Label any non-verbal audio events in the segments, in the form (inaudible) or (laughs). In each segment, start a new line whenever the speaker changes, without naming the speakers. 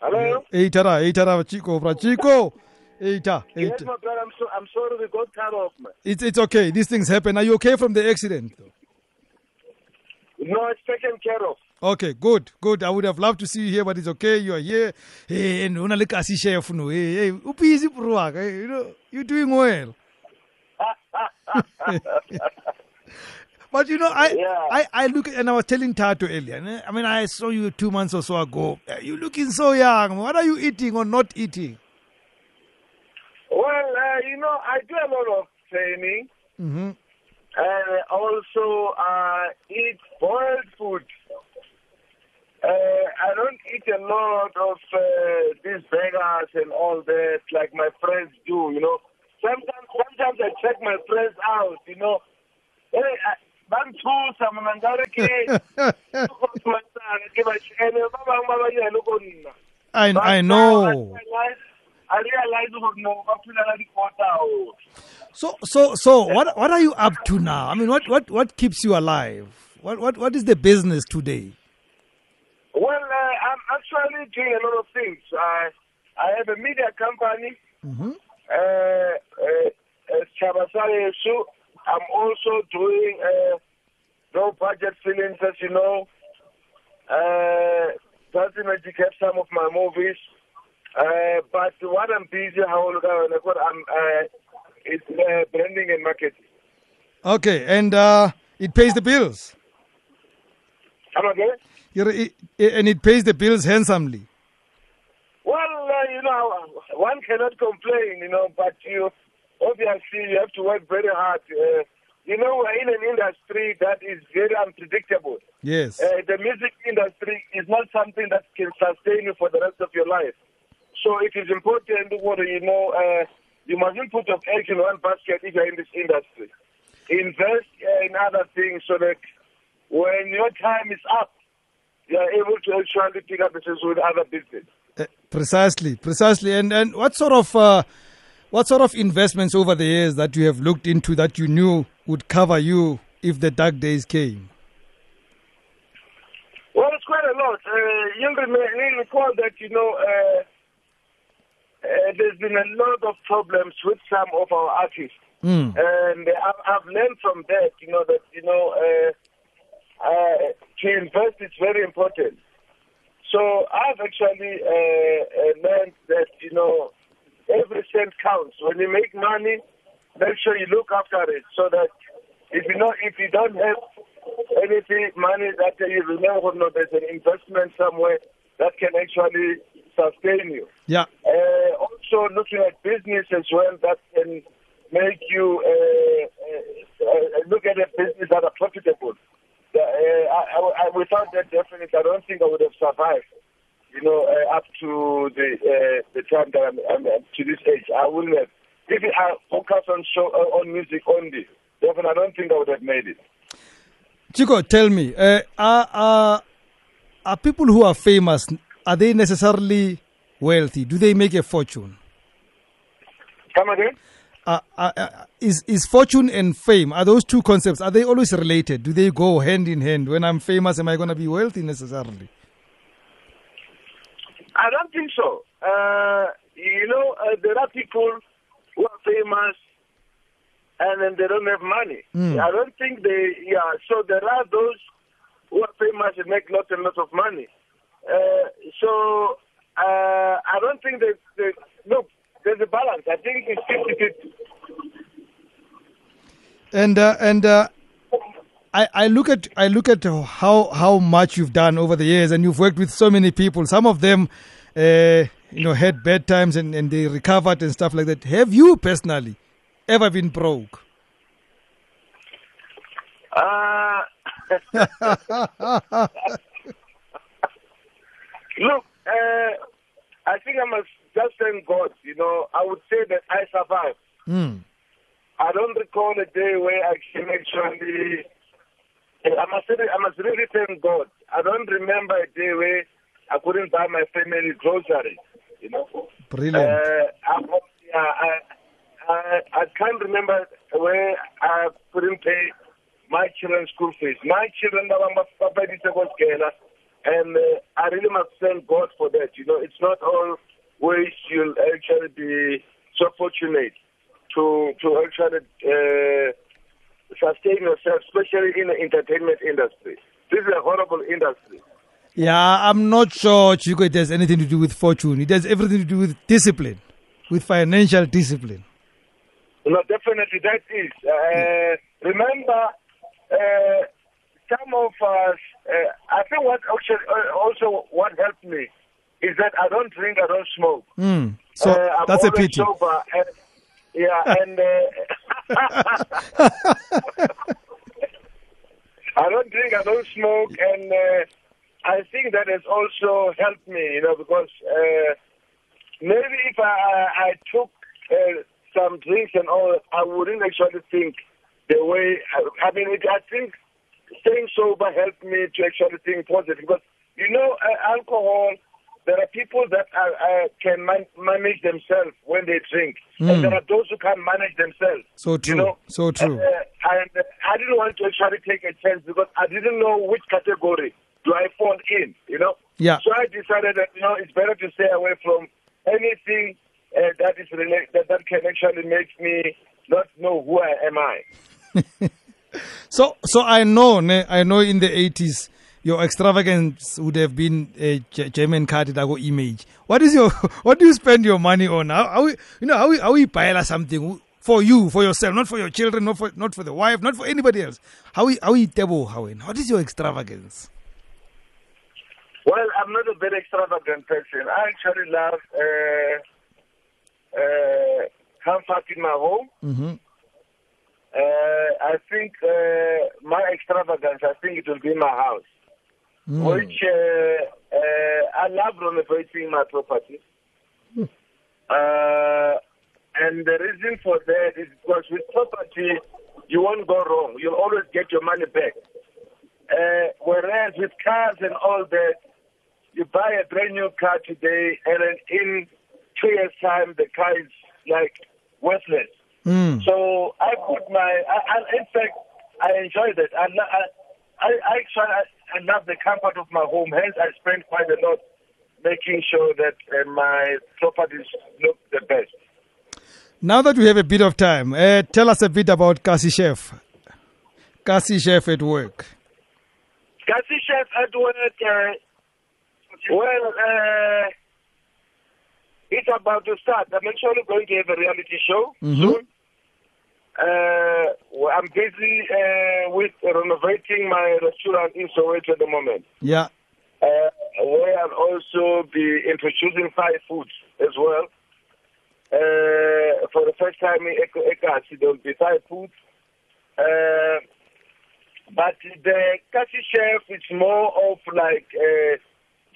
Hello?
Eita ra, eita ra, Chicco. Chicco. Eita,
Yes,
eita.
my brother. I'm so I'm sorry we got cut off, man.
It's, it's okay. These things happen. Are you okay from the accident?
No, it's taken care of.
Okay, good, good. I would have loved to see you here, but it's okay. You are here. Hey, and una le kasi chef no. Hey, hey, u busy ah, you know, you're doing well. (laughs) (laughs) but you know, I,
Yeah.
I, I look at, and I was telling Tato earlier. I mean, I saw you two months or so ago. Uh, You looking so young. What are you eating or not eating?
Well, uh, you know, I do a lot of training.
Mm-hmm.
Uh, also, uh, eat boiled food. Uh, I don't eat a lot of uh, these burgers and all that like my friends do. You know, sometimes sometimes I check my friends out. You know, hey, I- bangithusa mina ngareke ke ba tshene ba bangwe ba banyane ko nna
I,
But
I
I
know.
I realize gore no ba phela ka dikota o
So, so, so, what, what are you up to now? I mean, what, what, what keeps you alive? What, what, what is the business today?
Well, uh, I'm actually doing a lot of things. I I have a media company.
Mm-hmm.
Uh, uh, uh. I'm also doing uh, low budget films, as you know. Uh, Magic have some of my movies. Uh, but what I'm busy, how I'm uh, it's uh, branding and marketing.
Okay, and uh, it pays the bills.
Again?
You're, it, and it pays the bills handsomely.
Well, uh, you know, one cannot complain, you know, but you obviously you have to work very hard. Uh, you know, we're in an industry that is very unpredictable.
Yes.
Uh, the music industry is not something that can sustain you for the rest of your life. So it is important, what you know, uh, you mustn't put your eggs in one basket if you're in this industry. Invest uh, in other things so that when your time is up, you are able to actually pick up business with other business.
Uh, precisely, precisely. And and what sort of uh, what sort of investments over the years that you have looked into that you knew would cover you if the dark days came?
Well, it's quite a lot. Uh, you may recall that, you know, uh, uh, there's been a lot of problems with some of our artists.
Mm.
And I've, I've learned from that, you know, that, you know, uh, uh, to invest is very important. So I've actually uh, uh, learned that, you know, every cent counts. When you make money, make sure you look after it so that if you know, if you don't have anything, money that you remember, no, there's an investment somewhere that can actually sustain you.
Yeah.
Uh, also looking at business as well that can make you uh, uh, uh, look at a business that are profitable. Uh, I, I, I, without that, definitely, I don't think I would have survived. You know, uh, up to the uh, the time that I'm, I'm to this age, I wouldn't have. If I focus on show uh, on music only, definitely, I don't think I would have made it.
Chicco, tell me, uh, are, are are people who are famous are they necessarily wealthy? Do they make a fortune?
Come again?
Uh, uh, uh, is is fortune and fame are those two concepts are they always related? Do they go hand in hand? When I'm famous, am I going to be wealthy necessarily?
I don't think so. Uh, you know, uh, there are people who are famous and then they don't have money.
Mm.
I don't think they, yeah, so there are those who are famous and make lots and lots of money. Uh, so uh, I don't think that, that, look, there's a balance. I think it's 50 50.
And uh, and uh, I I look at I look at how how much you've done over the years, and you've worked with so many people. Some of them, uh, you know, had bad times and, and they recovered and stuff like that. Have you personally ever been broke?
Uh, (laughs) look, uh, I think I must just thank God. You know, I would say that I survived.
Mm.
I don't recall a day where I can actually. I must, really, I must really thank God. I don't remember a day where I couldn't buy my family groceries. You know.
Brilliant.
Uh, I, yeah, I, I, I can't remember where I couldn't pay my children's school fees. My children, And uh, I really must thank God for that. You know, it's not always you'll actually be so fortunate to to actually uh, sustain yourself, especially in the entertainment industry. This is a horrible industry.
Yeah, I'm not sure, Chicco, it has anything to do with fortune. It has everything to do with discipline, with financial discipline.
No, definitely that is. Uh, remember, uh, some of us, uh, I think what actually, uh, also what helped me is that I don't drink, I don't smoke.
Mm. So
Uh, I'm
that's a pity.
Sober and, yeah, (laughs) and uh, (laughs) I don't drink, I don't smoke, and uh, I think that has also helped me, you know, because uh, maybe if I, I took uh, some drinks and all, I wouldn't actually think the way. I, I mean, it, I think staying sober helped me to actually think positive because you know, uh, alcohol. There are people that are, uh, can man- manage themselves when they drink, and there are those who can't manage themselves.
So true.
You know,
so true.
Uh, and uh, I didn't want to actually take a chance because I didn't know which category do I fall in. You know.
Yeah.
So I decided that you know it's better to stay away from anything uh, that is related that, that can actually make me not know who I am. I. (laughs)
So, so I know, ne, I know in the 80s, your extravagance would have been a German card that go image. What is your, (laughs) what do you spend your money on? How, how you know, how, how you buy something for you, for yourself, not for your children, not for, not for the wife, not for anybody else. How, how you table, how, what is your extravagance?
Well, I'm not a very extravagant person. I actually love uh, uh, comfort in my home.
Mm-hmm.
Uh, I think uh, my extravagance, I think it will be my house, which uh, uh, I love renovating my property. Uh, and the reason for that is because with property, you won't go wrong. You'll always get your money back. Uh, whereas with cars and all that, you buy a brand new car today, and then in two years' time, the car is like worthless.
Mm.
So I put my, I, I, in fact, I enjoy that. I, I, I, actually, I, I love the comfort of my home. Hence, I spend quite a lot making sure that uh, my properties look the best.
Now that we have a bit of time, uh, tell us a bit about Kasi Chef. Kasi Chef at work.
Kasi Chef at work, uh, well, uh, it's about to start. I'm actually going to have a reality show
Mhm.
soon. Uh, I'm busy uh, with renovating my restaurant in Soweto at the moment.
Yeah.
uh, where I'll also be introducing Thai foods as well. Uh, for the first time in Ekasi, there will be Thai food. Uh, but the Kasi chef is more of like uh,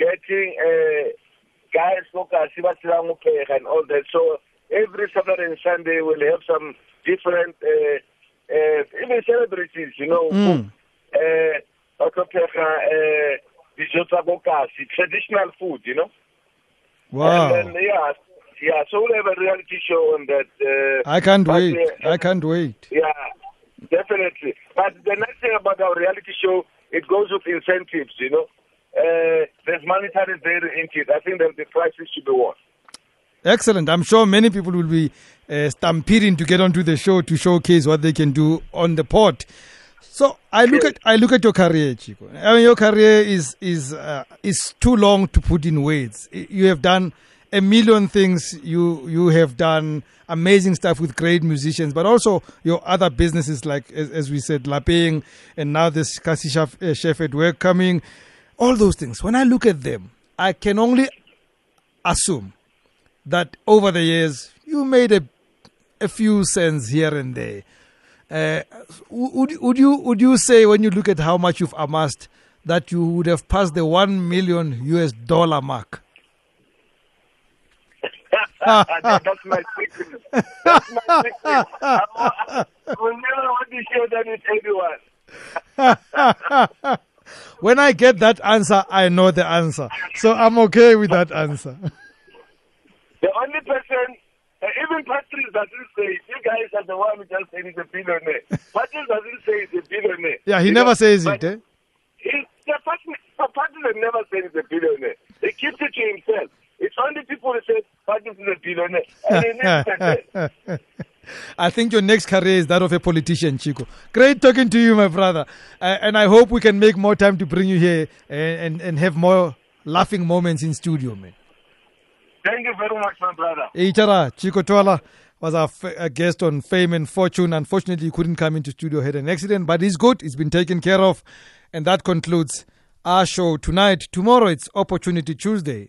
getting uh, guys Kasi and all that. So every Saturday and Sunday we'll have some different, uh, uh, even celebrities, you know,
Mm.
uh, uh, dijo tsa bo Kasi, traditional food, you know.
Wow.
And then, yeah, yeah. So we'll have a reality show on that. Uh,
I can't
but,
wait.
uh,
I can't wait.
yeah, definitely. But the nice thing about our reality show, it goes with incentives, you know. Uh, there's monetary value in it. I think that the prices should be worth.
Excellent. I'm sure many people will be uh, stampeding to get onto the show to showcase what they can do on the pod. So I look at I look at your career, Chicco. I mean, your career is is uh, is too long to put in words. You have done a million things. You you have done amazing stuff with great musicians, but also your other businesses like as, as we said, Laping, and now this Kasi chef, uh, at work coming. All those things. When I look at them, I can only assume that over the years you made a a few cents here and there. Uh, would would you would you say when you look at how much you've amassed that you would have passed the one million US dollar mark? (laughs)
That- that's my secret. That's my secret. I I will never want to share that with anyone. (laughs)
When I get that answer, I know the answer, so I'm okay with that answer.
The only person, uh, even Patrice doesn't say, you guys are the one who just said he's a billionaire. (laughs) Patrice doesn't say he's a billionaire.
Yeah, he
You
never
know,
says
but
it. Eh?
He, the Patrice, Patrick never said he's a billionaire. He keeps it to himself. It's only people who say Patrick is a billionaire. And he never said (laughs)
I think your next career is that of a politician, Chicco. Great talking to you, my brother. Uh, and I hope we can make more time to bring you here and, and, and have more laughing moments in studio, man.
Thank you very much, my brother.
Ichara Chicco Twala was our f- a guest on Fame and Fortune. Unfortunately, he couldn't come into studio, had an accident, but he's good. He's been taken care of. And that concludes our show tonight. Tomorrow, it's Opportunity Tuesday.